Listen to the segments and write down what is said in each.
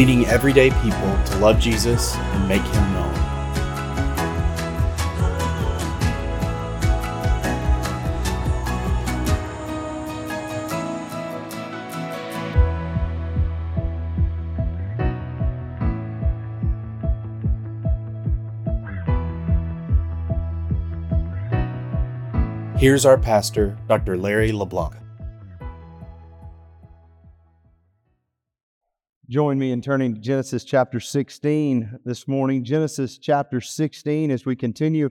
leading everyday people to love Jesus and make him known. Here's our pastor, Dr. Larry LeBlanc. Join me in turning to Genesis chapter 16 this morning. Genesis chapter 16 as we continue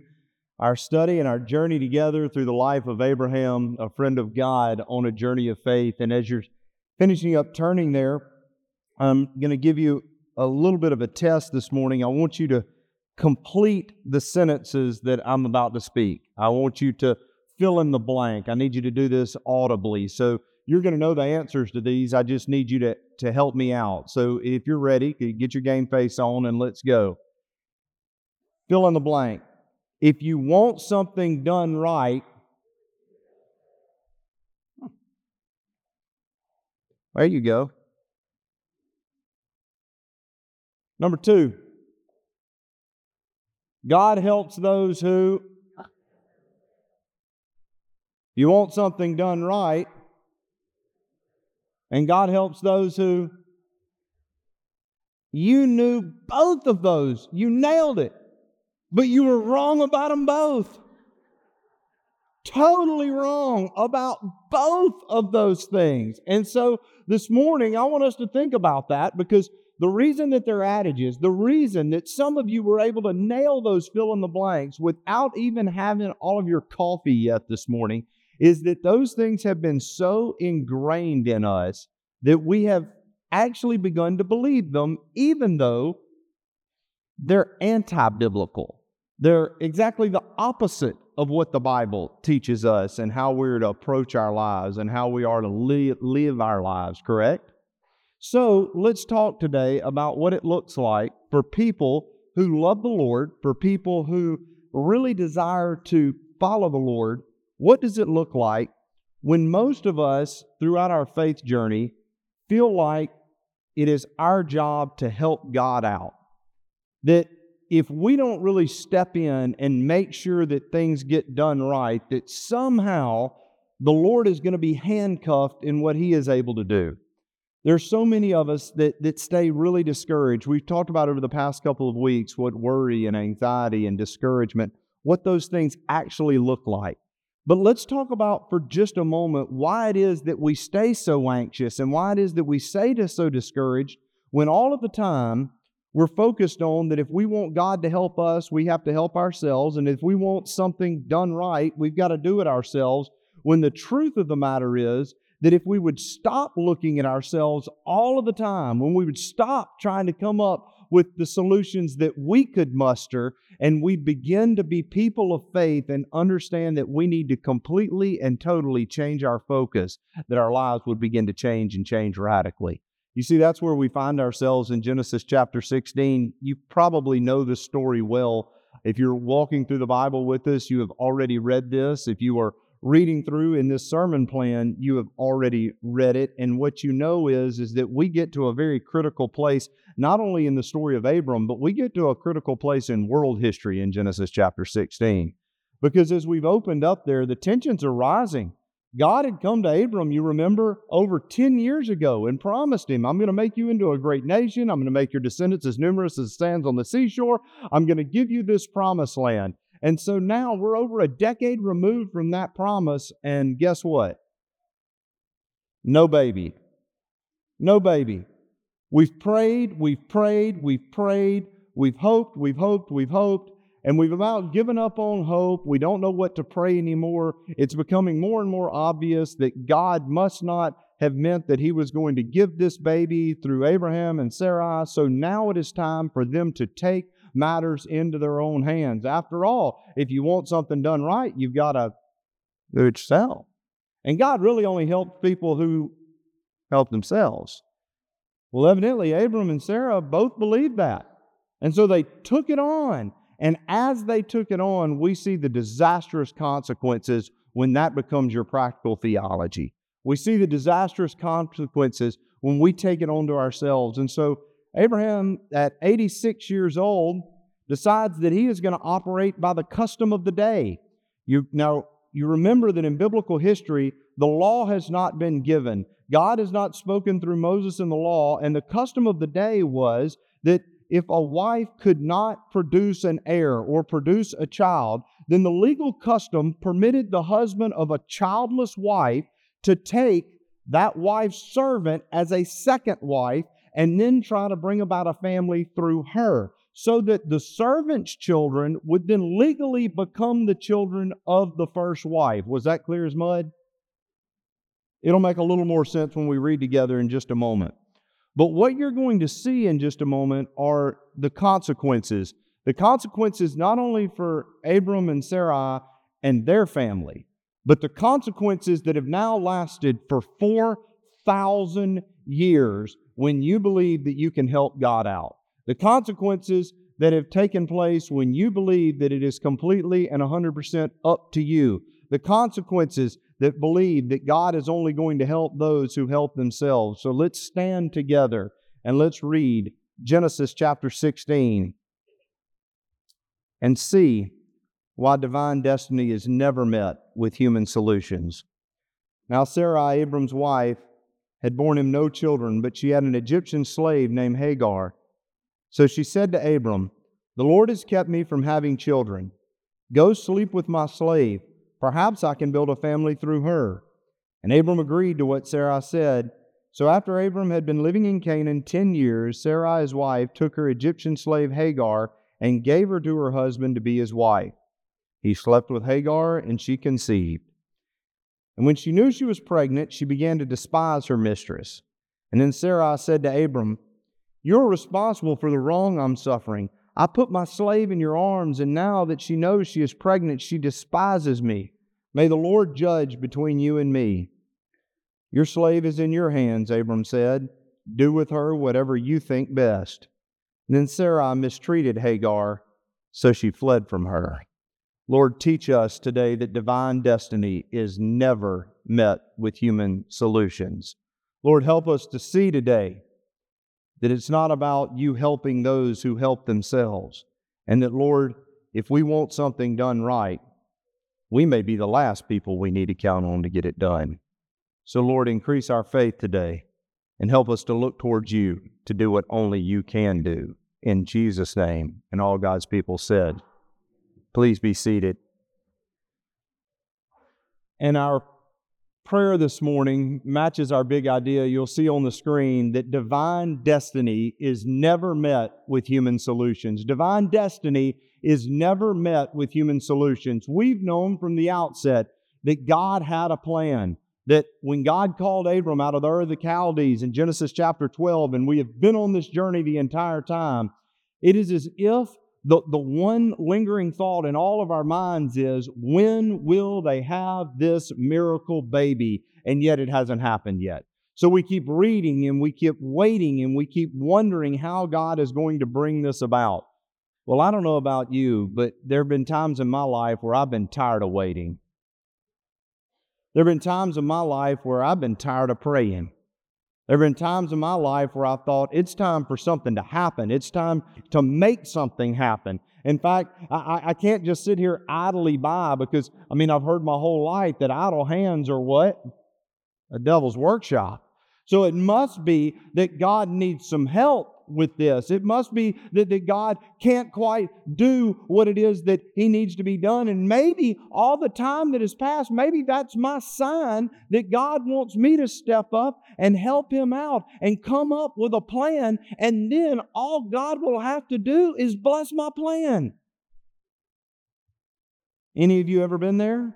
our study and our journey together through the life of Abraham, a friend of God on a journey of faith. And as you're finishing up turning there, I'm going to give you a little bit of a test this morning. I want you to complete the sentences that I'm about to speak. I want you to fill in the blank. I need you to do this audibly. So you're going to know the answers to these. I just need you to, to help me out. So if you're ready, get your game face on and let's go. Fill in the blank. If you want something done right, hmm, there you go. Number two, God helps those who uh. you want something done right, and God helps those who you knew both of those. You nailed it. But you were wrong about them both. Totally wrong about both of those things. And so this morning, I want us to think about that because the reason that they're adages, the reason that some of you were able to nail those fill in the blanks without even having all of your coffee yet this morning is that those things have been so ingrained in us that we have actually begun to believe them, even though they're anti biblical. They're exactly the opposite of what the Bible teaches us and how we're to approach our lives and how we are to live, live our lives, correct? So let's talk today about what it looks like for people who love the Lord, for people who really desire to follow the Lord, what does it look like when most of us throughout our faith journey feel like it is our job to help God out? That if we don't really step in and make sure that things get done right, that somehow the Lord is going to be handcuffed in what He is able to do. There's so many of us that, that stay really discouraged. We've talked about over the past couple of weeks what worry and anxiety and discouragement, what those things actually look like. But let's talk about for just a moment why it is that we stay so anxious and why it is that we stay so discouraged when all of the time we're focused on that if we want God to help us, we have to help ourselves. And if we want something done right, we've got to do it ourselves. When the truth of the matter is that if we would stop looking at ourselves all of the time, when we would stop trying to come up with the solutions that we could muster, and we begin to be people of faith and understand that we need to completely and totally change our focus, that our lives would begin to change and change radically. You see, that's where we find ourselves in Genesis chapter 16. You probably know this story well. If you're walking through the Bible with us, you have already read this. If you are reading through in this sermon plan, you have already read it. And what you know is, is that we get to a very critical place, not only in the story of Abram, but we get to a critical place in world history in Genesis chapter 16. Because as we've opened up there, the tensions are rising. God had come to Abram, you remember, over 10 years ago and promised him, I'm going to make you into a great nation. I'm going to make your descendants as numerous as sands on the seashore. I'm going to give you this promised land. And so now we're over a decade removed from that promise, and guess what? No baby. No baby. We've prayed, we've prayed, we've prayed, we've hoped, we've hoped, we've hoped, and we've about given up on hope. We don't know what to pray anymore. It's becoming more and more obvious that God must not have meant that He was going to give this baby through Abraham and Sarai. So now it is time for them to take matters into their own hands. After all, if you want something done right, you've got to do it yourself. And God really only helps people who help themselves. Well, evidently, Abram and Sarah both believed that. And so they took it on. And as they took it on, we see the disastrous consequences when that becomes your practical theology. We see the disastrous consequences when we take it onto ourselves. And so Abraham, at 86 years old, decides that he is going to operate by the custom of the day. You, now, you remember that in biblical history, the law has not been given. God has not spoken through Moses in the law, and the custom of the day was that if a wife could not produce an heir or produce a child, then the legal custom permitted the husband of a childless wife to take that wife's servant as a second wife and then try to bring about a family through her so that the servant's children would then legally become the children of the first wife. Was that clear as mud? It'll make a little more sense when we read together in just a moment. But what you're going to see in just a moment are the consequences. The consequences not only for Abram and Sarai and their family, but the consequences that have now lasted for 4,000 years when you believe that you can help God out. The consequences that have taken place when you believe that it is completely and 100% up to you. The consequences that believe that God is only going to help those who help themselves. So let's stand together and let's read Genesis chapter 16 and see why divine destiny is never met with human solutions. Now, Sarai, Abram's wife, had borne him no children, but she had an Egyptian slave named Hagar. So she said to Abram, The Lord has kept me from having children. Go sleep with my slave. Perhaps I can build a family through her. And Abram agreed to what Sarai said. So after Abram had been living in Canaan ten years, Sarai, his wife, took her Egyptian slave Hagar and gave her to her husband to be his wife. He slept with Hagar, and she conceived. And when she knew she was pregnant, she began to despise her mistress. And then Sarai said to Abram, You're responsible for the wrong I'm suffering. I put my slave in your arms, and now that she knows she is pregnant, she despises me. May the Lord judge between you and me. Your slave is in your hands, Abram said. Do with her whatever you think best. And then Sarai mistreated Hagar, so she fled from her. Lord, teach us today that divine destiny is never met with human solutions. Lord, help us to see today that it's not about you helping those who help themselves. And that, Lord, if we want something done right, we may be the last people we need to count on to get it done. So, Lord, increase our faith today and help us to look towards you to do what only you can do. In Jesus' name. And all God's people said, Please be seated. And our prayer this morning matches our big idea. You'll see on the screen that divine destiny is never met with human solutions. Divine destiny is never met with human solutions. We've known from the outset that God had a plan. That when God called Abram out of the Ur of the Chaldees in Genesis chapter 12, and we have been on this journey the entire time, it is as if the, the one lingering thought in all of our minds is when will they have this miracle baby? And yet it hasn't happened yet. So we keep reading and we keep waiting and we keep wondering how God is going to bring this about. Well, I don't know about you, but there have been times in my life where I've been tired of waiting. There have been times in my life where I've been tired of praying. There have been times in my life where I thought it's time for something to happen. It's time to make something happen. In fact, I, I can't just sit here idly by because, I mean, I've heard my whole life that idle hands are what? A devil's workshop. So it must be that God needs some help with this. It must be that, that God can't quite do what it is that He needs to be done. And maybe all the time that has passed, maybe that's my sign that God wants me to step up and help Him out and come up with a plan. And then all God will have to do is bless my plan. Any of you ever been there?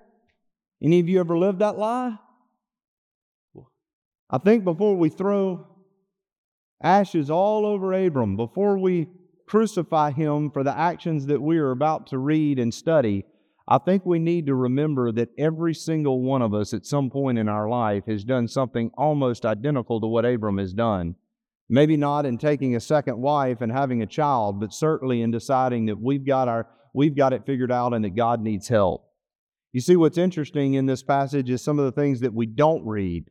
Any of you ever lived that lie? I think before we throw ashes all over Abram before we crucify him for the actions that we are about to read and study, I think we need to remember that every single one of us at some point in our life has done something almost identical to what Abram has done. Maybe not in taking a second wife and having a child, but certainly in deciding that we've got our we've got it figured out and that God needs help. You see what's interesting in this passage is some of the things that we don't read.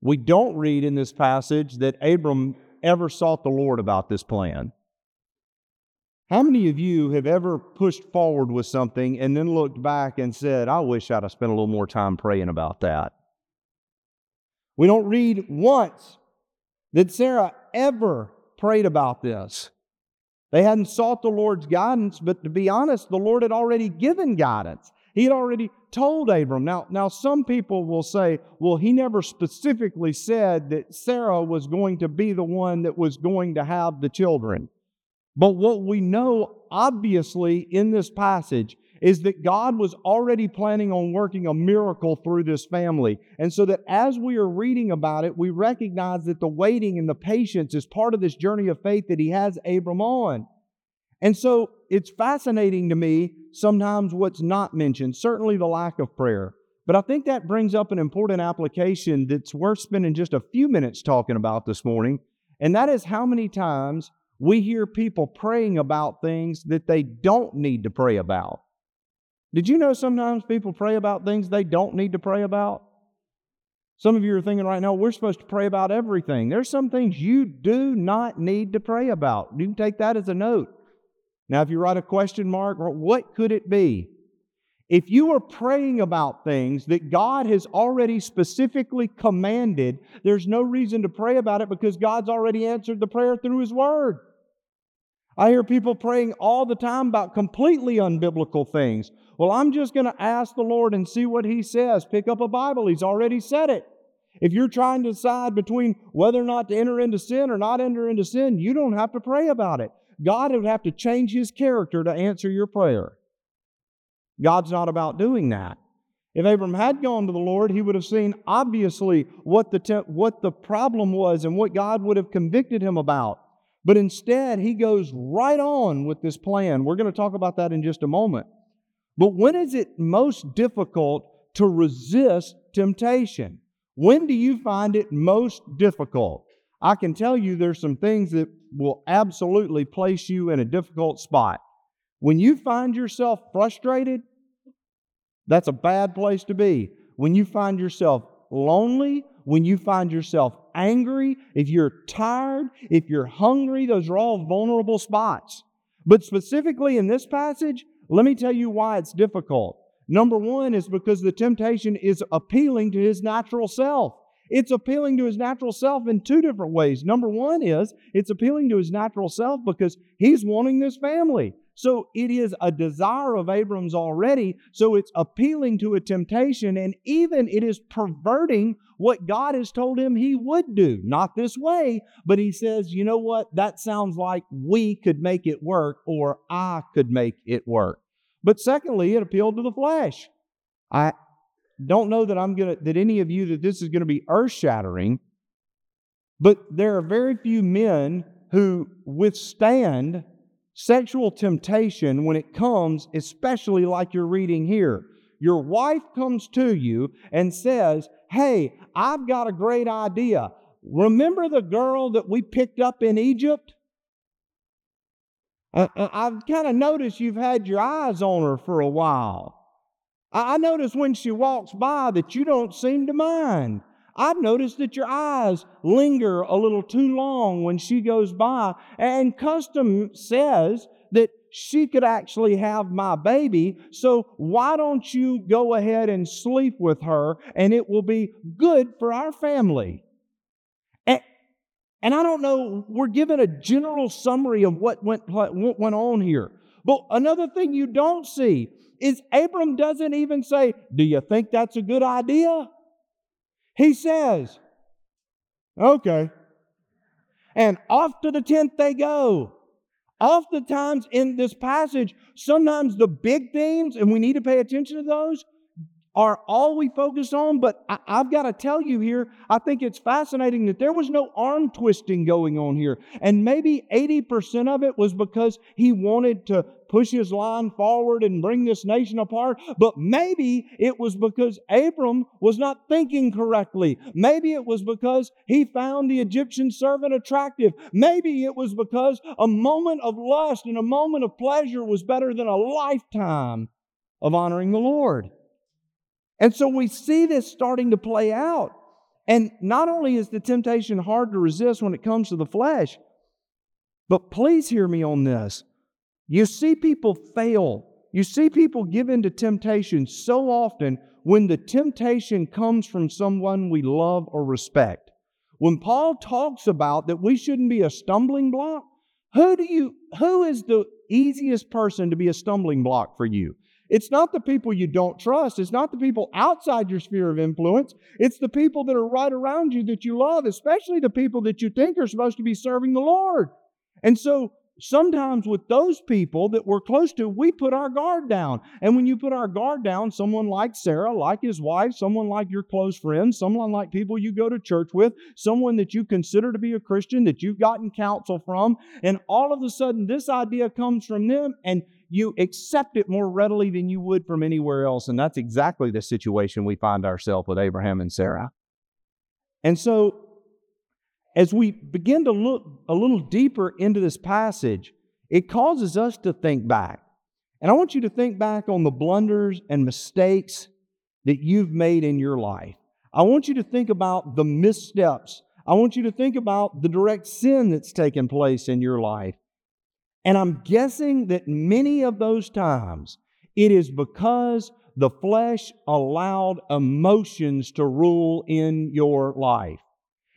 We don't read in this passage that Abram, ever sought the Lord about this plan? How many of you have ever pushed forward with something and then looked back and said, I wish I'd have spent a little more time praying about that? We don't read once that Sarah ever prayed about this. They hadn't sought the Lord's guidance, but to be honest, the Lord had already given guidance. He had already told Abram. Now, now some people will say, well, he never specifically said that Sarah was going to be the one that was going to have the children. But what we know, obviously, in this passage is that God was already planning on working a miracle through this family. And so that as we are reading about it, we recognize that the waiting and the patience is part of this journey of faith that He has Abram on. And so it's fascinating to me sometimes what's not mentioned, certainly the lack of prayer. But I think that brings up an important application that's worth spending just a few minutes talking about this morning. And that is how many times we hear people praying about things that they don't need to pray about. Did you know sometimes people pray about things they don't need to pray about? Some of you are thinking right now, we're supposed to pray about everything. There's some things you do not need to pray about. You can take that as a note. Now, if you write a question mark, what could it be? If you are praying about things that God has already specifically commanded, there's no reason to pray about it because God's already answered the prayer through His Word. I hear people praying all the time about completely unbiblical things. Well, I'm just going to ask the Lord and see what He says. Pick up a Bible, He's already said it. If you're trying to decide between whether or not to enter into sin or not enter into sin, you don't have to pray about it. God would have to change His character to answer your prayer. God's not about doing that. If Abram had gone to the Lord, he would have seen obviously what the, te- what the problem was and what God would have convicted him about. But instead, he goes right on with this plan. We're going to talk about that in just a moment. But when is it most difficult to resist temptation? When do you find it most difficult? I can tell you there's some things that will absolutely place you in a difficult spot. When you find yourself frustrated, that's a bad place to be. When you find yourself lonely, when you find yourself angry, if you're tired, if you're hungry, those are all vulnerable spots. But specifically in this passage, let me tell you why it's difficult. Number one is because the temptation is appealing to his natural self. It's appealing to his natural self in two different ways. Number one is it's appealing to his natural self because he's wanting this family. So it is a desire of Abram's already. So it's appealing to a temptation, and even it is perverting what God has told him he would do. Not this way, but he says, you know what? That sounds like we could make it work, or I could make it work. But secondly, it appealed to the flesh. I don't know that I'm gonna that any of you that this is gonna be earth shattering, but there are very few men who withstand sexual temptation when it comes, especially like you're reading here. Your wife comes to you and says, Hey, I've got a great idea. Remember the girl that we picked up in Egypt? Uh, uh, I, have kind of noticed you've had your eyes on her for a while. I, notice when she walks by that you don't seem to mind. I've noticed that your eyes linger a little too long when she goes by. And custom says that she could actually have my baby. So why don't you go ahead and sleep with her and it will be good for our family? And, and I don't know, we're given a general summary of what went, what went on here. But another thing you don't see is Abram doesn't even say, Do you think that's a good idea? He says, Okay. And off to the tent they go. Oftentimes in this passage, sometimes the big themes, and we need to pay attention to those, are all we focus on. But I, have got to tell you here, I think it's fascinating that there was no arm twisting going on here. And maybe 80% of it was because he wanted to push his line forward and bring this nation apart. But maybe it was because Abram was not thinking correctly. Maybe it was because he found the Egyptian servant attractive. Maybe it was because a moment of lust and a moment of pleasure was better than a lifetime of honoring the Lord. And so we see this starting to play out. And not only is the temptation hard to resist when it comes to the flesh, but please hear me on this. You see people fail. You see people give in to temptation so often when the temptation comes from someone we love or respect. When Paul talks about that we shouldn't be a stumbling block, who do you who is the easiest person to be a stumbling block for you? It's not the people you don't trust. It's not the people outside your sphere of influence. It's the people that are right around you that you love, especially the people that you think are supposed to be serving the Lord. And so sometimes with those people that we're close to, we put our guard down. And when you put our guard down, someone like Sarah, like his wife, someone like your close friends, someone like people you go to church with, someone that you consider to be a Christian, that you've gotten counsel from, and all of a sudden this idea comes from them and you accept it more readily than you would from anywhere else. And that's exactly the situation we find ourselves with Abraham and Sarah. And so as we begin to look a little deeper into this passage, it causes us to think back. And I want you to think back on the blunders and mistakes that you've made in your life. I want you to think about the missteps. I want you to think about the direct sin that's taken place in your life. And I'm guessing that many of those times it is because the flesh allowed emotions to rule in your life.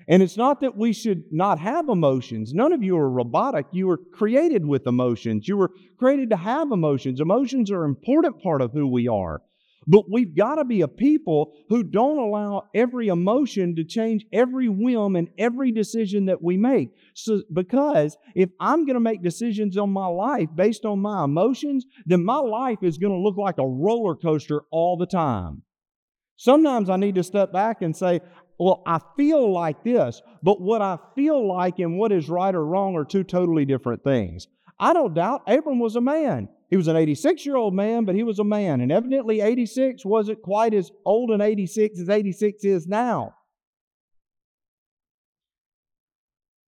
And it's not that we should not have emotions. None of you are robotic. You were created with emotions. You were created to have emotions. Emotions are an important part of who we are. But we've got to be a people who don't allow every emotion to change every whim and every decision that we make. So, because if I'm going to make decisions on my life based on my emotions, then my life is going to look like a roller coaster all the time. Sometimes I need to step back and say, well, I feel like this, but what I feel like and what is right or wrong are two totally different things. I don't doubt Abram was a man. He was an 86 year old man, but he was a man. And evidently, 86 wasn't quite as old an 86 as 86 is now.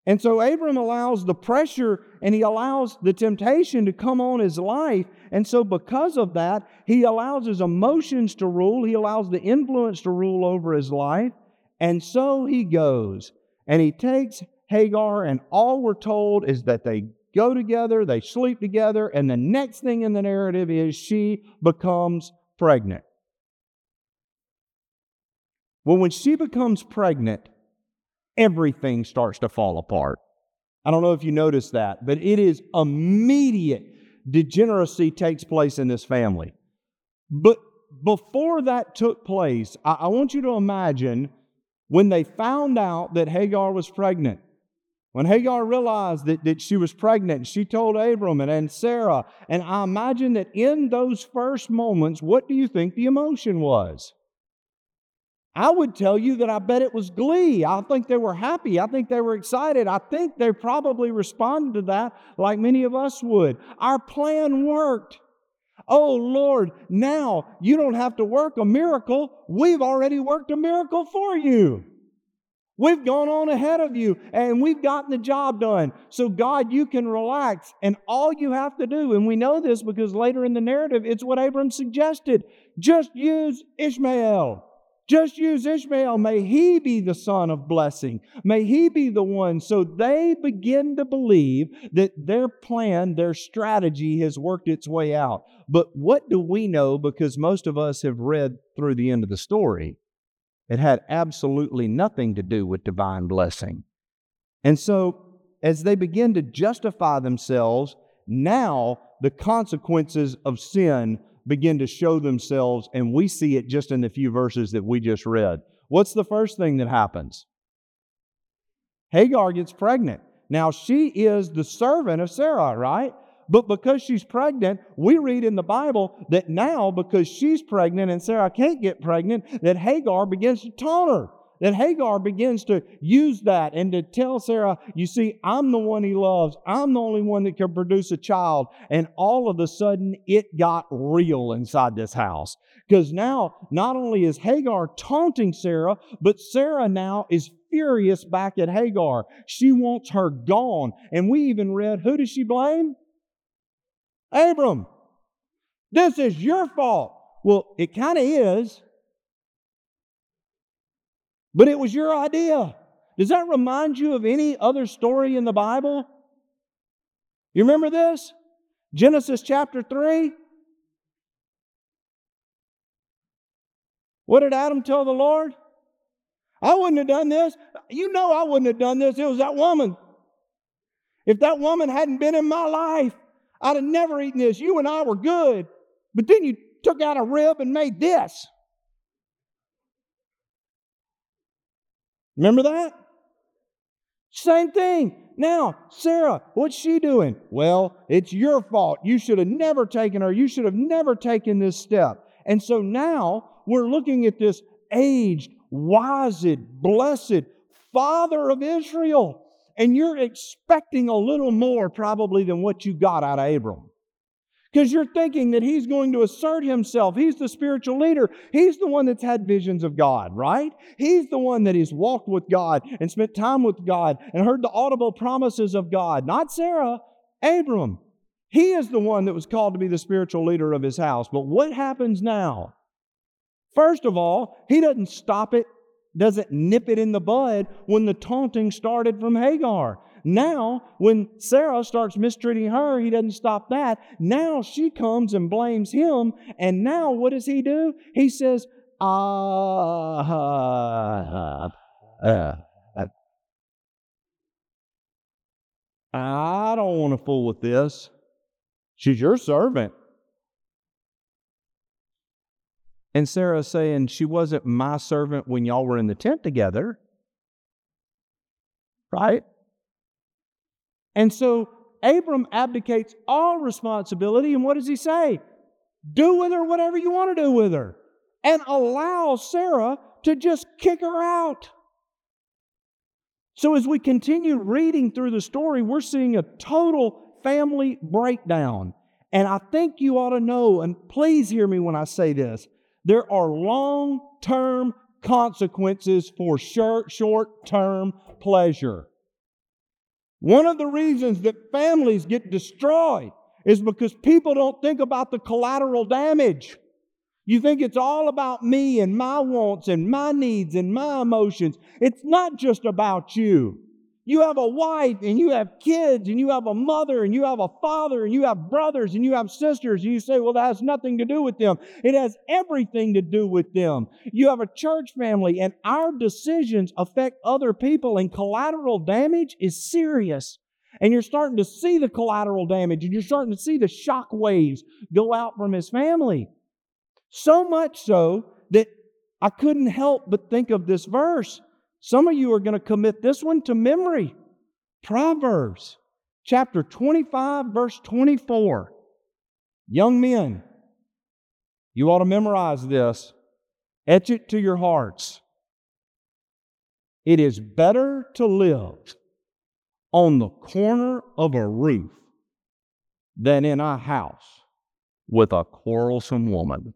And so Abram allows the pressure and he allows the temptation to come on his life. And so, because of that, he allows his emotions to rule, he allows the influence to rule over his life. And so he goes and he takes Hagar, and all we're told is that they go together, they sleep together, and the next thing in the narrative is she becomes pregnant. Well, when she becomes pregnant, everything starts to fall apart. I don't know if you noticed that, but it is immediate degeneracy takes place in this family. But before that took place, I, I want you to imagine when they found out that Hagar was pregnant, when Hagar realized that, that she was pregnant, she told Abram and, and Sarah. And I imagine that in those first moments, what do you think the emotion was? I would tell you that I bet it was glee. I think they were happy. I think they were excited. I think they probably responded to that like many of us would. Our plan worked. Oh Lord, now you don't have to work a miracle. We've already worked a miracle for you. We've gone on ahead of you and we've gotten the job done. So, God, you can relax. And all you have to do, and we know this because later in the narrative, it's what Abram suggested just use Ishmael. Just use Ishmael. May he be the son of blessing. May he be the one. So they begin to believe that their plan, their strategy has worked its way out. But what do we know? Because most of us have read through the end of the story. It had absolutely nothing to do with divine blessing. And so, as they begin to justify themselves, now the consequences of sin begin to show themselves, and we see it just in the few verses that we just read. What's the first thing that happens? Hagar gets pregnant. Now, she is the servant of Sarah, right? But because she's pregnant, we read in the Bible that now, because she's pregnant and Sarah can't get pregnant, that Hagar begins to taunt her that Hagar begins to use that and to tell Sarah, you see, I'm the one he loves. I'm the only one that can produce a child. And all of a sudden, it got real inside this house. Because now, not only is Hagar taunting Sarah, but Sarah now is furious back at Hagar. She wants her gone. And we even read, who does she blame? Abram. This is your fault. Well, it kind of is But it was your idea. Does that remind you of any other story in the Bible? You remember this? Genesis chapter 3. What did Adam tell the Lord? I wouldn't have done this. You know I wouldn't have done this. It was that woman. If that woman hadn't been in my life, I'd have never eaten this. You and I were good. But then you took out a rib and made this. Remember that? Same thing. Now, Sarah, what's she doing? Well, it's your fault. You should have never taken her. You should have never taken this step. And so now we're looking at this aged, wised, blessed father of Israel. And you're expecting a little more probably than what you got out of Abram. Because you're thinking that he's going to assert himself. He's the spiritual leader. He's the one that's had visions of God, right? He's the one that has walked with God and spent time with God and heard the audible promises of God. Not Sarah, Abram. He is the one that was called to be the spiritual leader of his house. But what happens now? First of all, he doesn't stop it, doesn't nip it in the bud when the taunting started from Hagar. Now, when Sarah starts mistreating her, he doesn't stop that. Now she comes and blames him. And now what does he do? He says, uh, uh, uh, I don't want to fool with this. She's your servant. And Sarah saying, She wasn't my servant when y'all were in the tent together. Right? And so Abram abdicates all responsibility. And what does he say? Do with her whatever you want to do with her. And allow Sarah to just kick her out. So as we continue reading through the story, we're seeing a total family breakdown. And I think you ought to know, and please hear me when I say this there are long term consequences for short term pleasure. One of the reasons that families get destroyed is because people don't think about the collateral damage. You think it's all about me and my wants and my needs and my emotions. It's not just about you. You have a wife and you have kids and you have a mother and you have a father and you have brothers and you have sisters. And you say, well, that has nothing to do with them. It has everything to do with them. You have a church family and our decisions affect other people and collateral damage is serious. And you're starting to see the collateral damage and you're starting to see the shock waves go out from his family. So much so that I couldn't help but think of this verse. Some of you are going to commit this one to memory. Proverbs chapter 25, verse 24. Young men, you ought to memorize this, etch it to your hearts. It is better to live on the corner of a roof than in a house with a quarrelsome woman.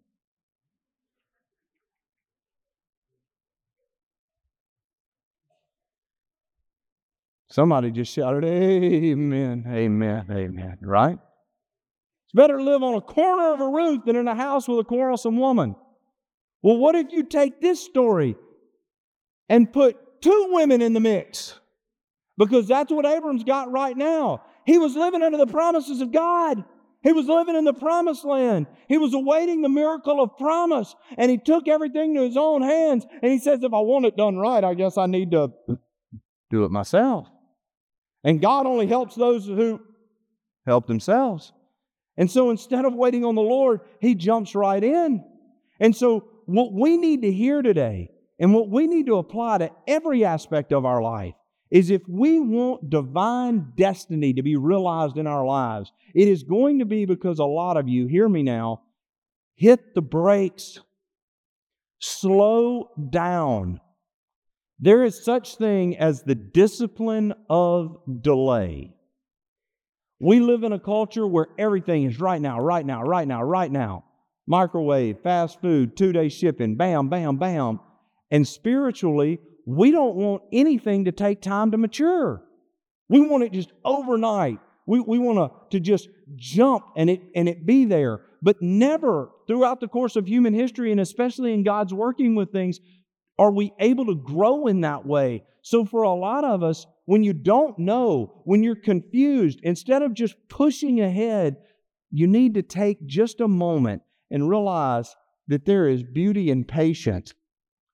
Somebody just shouted, Amen, Amen, Amen, right? It's better to live on a corner of a roof than in a house with a quarrelsome woman. Well, what if you take this story and put two women in the mix? Because that's what Abram's got right now. He was living under the promises of God. He was living in the promised land. He was awaiting the miracle of promise. And he took everything to his own hands. And he says, if I want it done right, I guess I need to do it myself. And God only helps those who help themselves. And so instead of waiting on the Lord, He jumps right in. And so, what we need to hear today and what we need to apply to every aspect of our life is if we want divine destiny to be realized in our lives, it is going to be because a lot of you, hear me now, hit the brakes, slow down, there is such thing as the discipline of delay. We live in a culture where everything is right now, right now, right now, right now. Microwave, fast food, two day shipping, bam, bam, bam. And spiritually, we don't want anything to take time to mature. We want it just overnight. We, we want to, to just jump and it, and it be there. But never throughout the course of human history, and especially in God's working with things, Are we able to grow in that way? So, for a lot of us, when you don't know, when you're confused, instead of just pushing ahead, you need to take just a moment and realize that there is beauty in patience,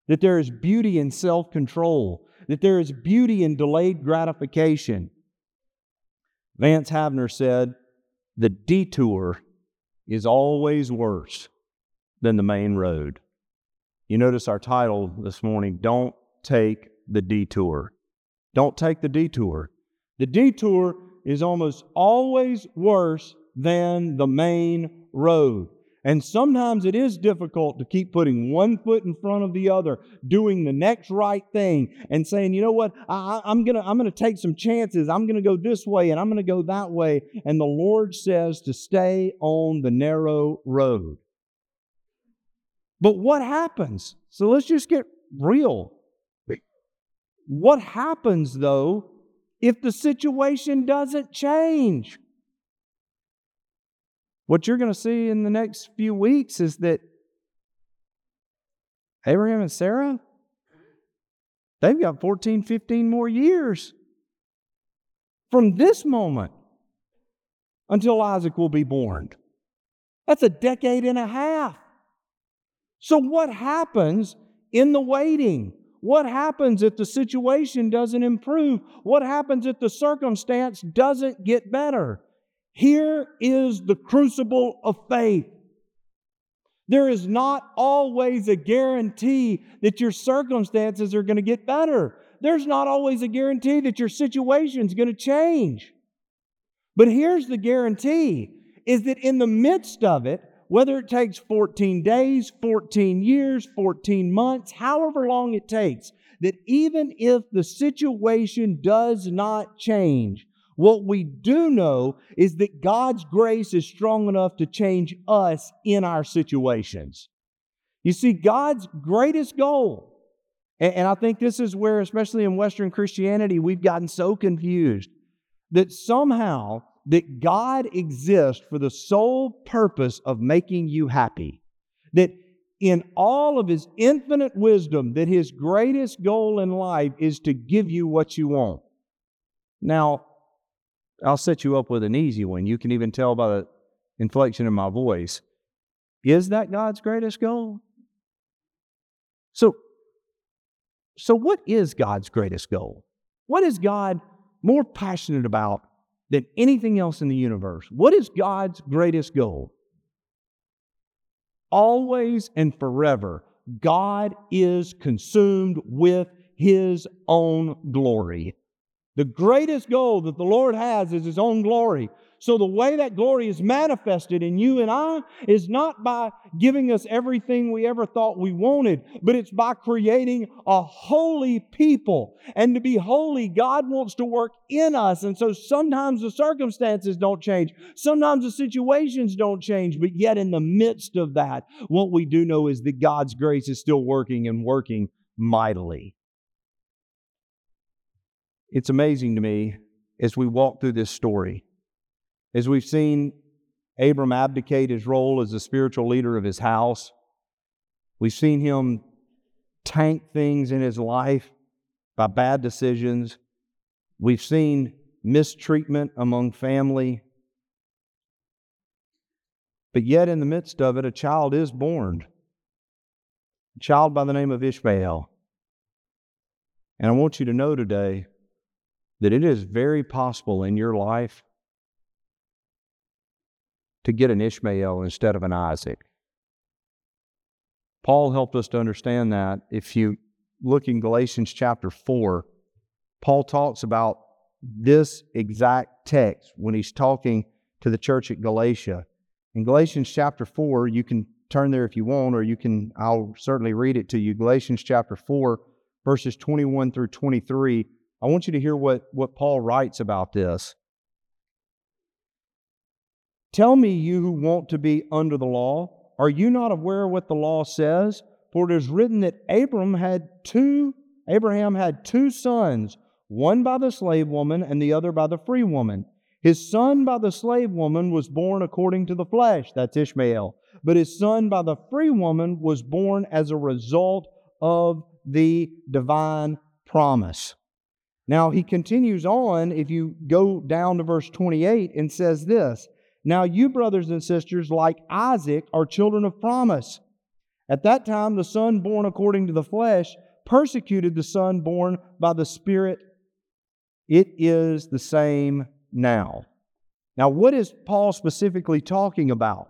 that there is beauty in self control, that there is beauty in delayed gratification. Vance Havner said, The detour is always worse than the main road. You notice our title this morning Don't Take the Detour. Don't take the detour. The detour is almost always worse than the main road. And sometimes it is difficult to keep putting one foot in front of the other, doing the next right thing, and saying, you know what, I, am going to I'm going to take some chances. I'm going to go this way and I'm going to go that way. And the Lord says to stay on the narrow road. But what happens? So let's just get real. What happens, though, if the situation doesn't change? What you're going to see in the next few weeks is that Abraham and Sarah, they've got 14, 15 more years from this moment until Isaac will be born. That's a decade and a half. So, what happens in the waiting? What happens if the situation doesn't improve? What happens if the circumstance doesn't get better? Here is the crucible of faith. There is not always a guarantee that your circumstances are going to get better. There's not always a guarantee that your situation is going to change. But here's the guarantee is that in the midst of it, whether it takes 14 days, 14 years, 14 months, however long it takes, that even if the situation does not change, what we do know is that God's grace is strong enough to change us in our situations. You see, God's greatest goal, and, I think this is where, especially in Western Christianity, we've gotten so confused that somehow that God exists for the sole purpose of making you happy. That in all of his infinite wisdom, that his greatest goal in life is to give you what you want. Now, I'll set you up with an easy one. You can even tell by the inflection in my voice. Is that God's greatest goal? So, so what is God's greatest goal? What is God more passionate about than anything else in the universe? What is God's greatest goal? Always and forever, God is consumed with His own glory. The greatest goal that the Lord has is His own glory. So, the way that glory is manifested in you and I is not by giving us everything we ever thought we wanted, but it's by creating a holy people. And to be holy, God wants to work in us. And so, sometimes the circumstances don't change, sometimes the situations don't change, but yet in the midst of that, what we do know is that God's grace is still working and working mightily. It's amazing to me as we walk through this story, as we've seen Abram abdicate his role as the spiritual leader of his house, we've seen him tank things in his life by bad decisions, we've seen mistreatment among family. But yet, in the midst of it, a child is born. A child by the name of Ishmael. And I want you to know today that it is very possible in your life to get an Ishmael instead of an Isaac. Paul helped us to understand that. If you look in Galatians chapter 4, Paul talks about this exact text when he's talking to the church at Galatia. In Galatians chapter 4, you can turn there if you want, or you can, I'll certainly read it to you. Galatians chapter 4, verses 21 through 23 I want you to hear what, what Paul writes about this. Tell me, you who want to be under the law, are you not aware what the law says? For it is written that Abram had two, Abraham had two sons, one by the slave woman and the other by the free woman. His son by the slave woman was born according to the flesh, that's Ishmael. But his son by the free woman was born as a result of the divine promise. Now, he continues on, if you go down to verse 28, and says this Now, you, brothers and sisters, like Isaac, are children of promise. At that time, the son born according to the flesh persecuted the son born by the Spirit. It is the same now. Now, what is Paul specifically talking about?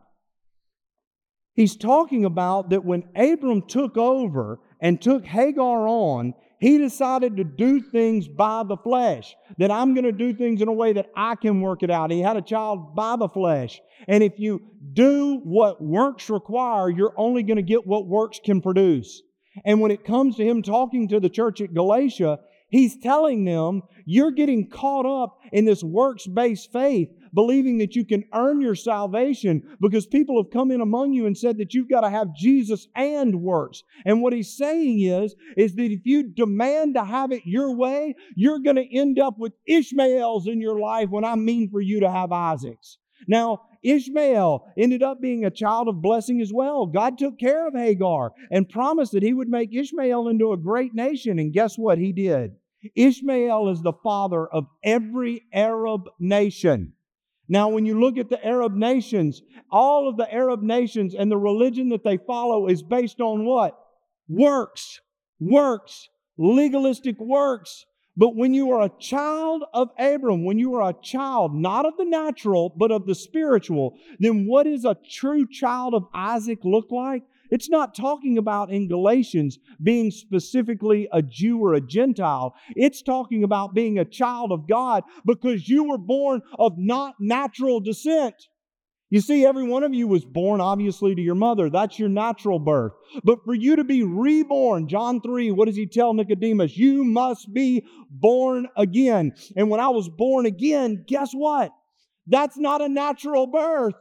He's talking about that when Abram took over and took Hagar on, he decided to do things by the flesh, that I'm going to do things in a way that I can work it out. He had a child by the flesh. And if you do what works require, you're only going to get what works can produce. And when it comes to him talking to the church at Galatia, he's telling them, you're getting caught up in this works based faith believing that you can earn your salvation because people have come in among you and said that you've got to have Jesus and works. And what he's saying is, is that if you demand to have it your way, you're going to end up with Ishmaels in your life when I mean for you to have Isaacs. Now, Ishmael ended up being a child of blessing as well. God took care of Hagar and promised that he would make Ishmael into a great nation. And guess what? He did. Ishmael is the father of every Arab nation. Now, when you look at the Arab nations, all of the Arab nations and the religion that they follow is based on what? Works, works, legalistic works. But when you are a child of Abram, when you are a child, not of the natural, but of the spiritual, then what does a true child of Isaac look like? It's not talking about in Galatians being specifically a Jew or a Gentile. It's talking about being a child of God because you were born of not natural descent. You see, every one of you was born obviously to your mother. That's your natural birth. But for you to be reborn, John 3, what does he tell Nicodemus? You must be born again. And when I was born again, guess what? That's not a natural birth.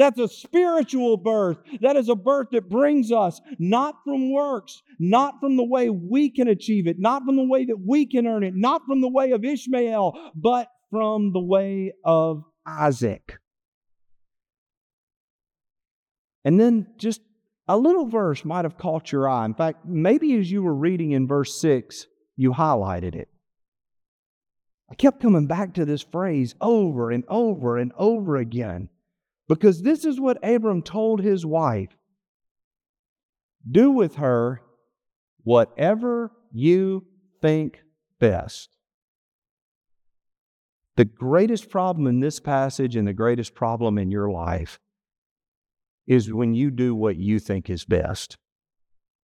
That's a spiritual birth. That is a birth that brings us not from works, not from the way we can achieve it, not from the way that we can earn it, not from the way of Ishmael, but from the way of Isaac. And then just a little verse might have caught your eye. In fact, maybe as you were reading in verse 6, you highlighted it. I kept coming back to this phrase over and over and over again. Because this is what Abram told his wife do with her whatever you think best. The greatest problem in this passage and the greatest problem in your life is when you do what you think is best.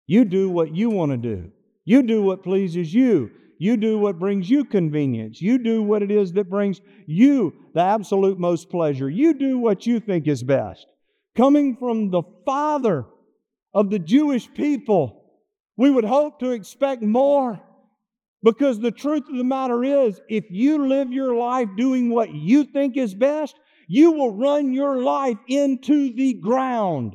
You do what you want to do. You do what pleases you. You do what brings you convenience. You do what it is that brings you the absolute most pleasure. You do what you think is best. Coming from the father of the Jewish people, we would hope to expect more. Because the truth of the matter is, if you live your life doing what you think is best, you will run your life into the ground.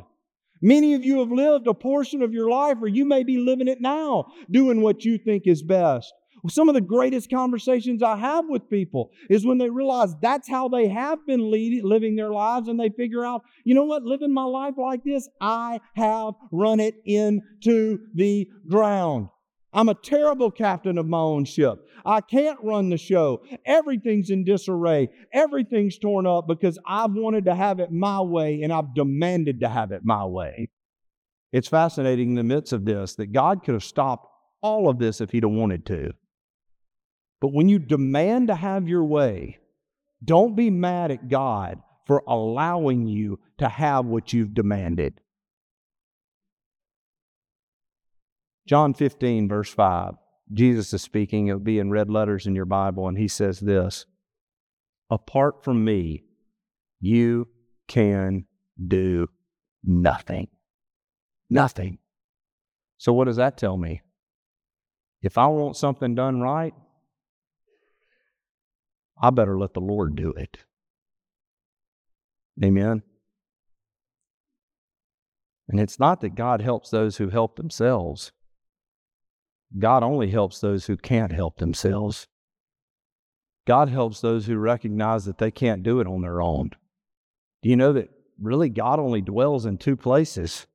Many of you have lived a portion of your life, or you may be living it now, doing what you think is best. Some of the greatest conversations I have with people is when they realize that's how they have been lead, living their lives and they figure out, you know what, living my life like this, I have run it into the ground. I'm a terrible captain of my own ship. I can't run the show. Everything's in disarray. Everything's torn up because I've wanted to have it my way and I've demanded to have it my way. It's fascinating in the midst of this that God could have stopped all of this if He'd have wanted to. But when you demand to have your way, don't be mad at God for allowing you to have what you've demanded. John 15, verse 5, Jesus is speaking. It'll be in red letters in your Bible, and he says this Apart from me, you can do nothing. Nothing. So, what does that tell me? If I want something done right, I better let the Lord do it. Amen. And it's not that God helps those who help themselves. God only helps those who can't help themselves. God helps those who recognize that they can't do it on their own. Do you know that really God only dwells in two places?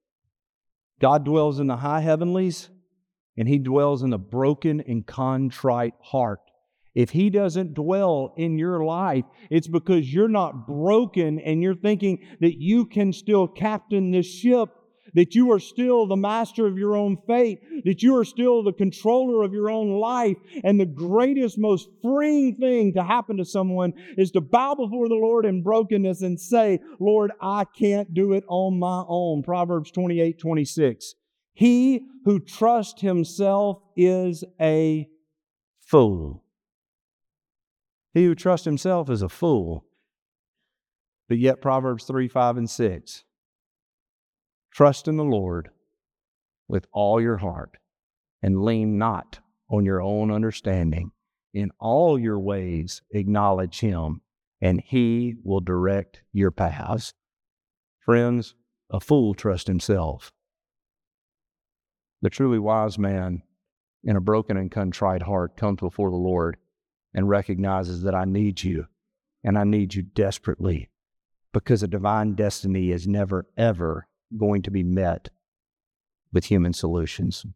God dwells in the high heavenlies and he dwells in a broken and contrite heart. If he doesn't dwell in your life, it's because you're not broken and you're thinking that you can still captain this ship, that you are still the master of your own fate, that you are still the controller of your own life. And the greatest, most freeing thing to happen to someone is to bow before the Lord in brokenness and say, Lord, I can't do it on my own. Proverbs 28 26. He who trusts himself is a fool. He who trusts himself is a fool. But yet, Proverbs 3 5 and 6 Trust in the Lord with all your heart and lean not on your own understanding. In all your ways, acknowledge him, and he will direct your paths. Friends, a fool trusts himself. The truly wise man in a broken and contrite heart comes before the Lord and recognizes that I need you and I need you desperately because a divine destiny is never, ever going to be met with human solutions.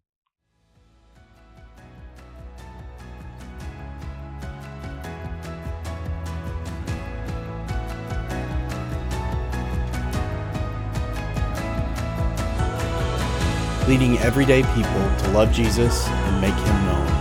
leading everyday people to love Jesus and make him known.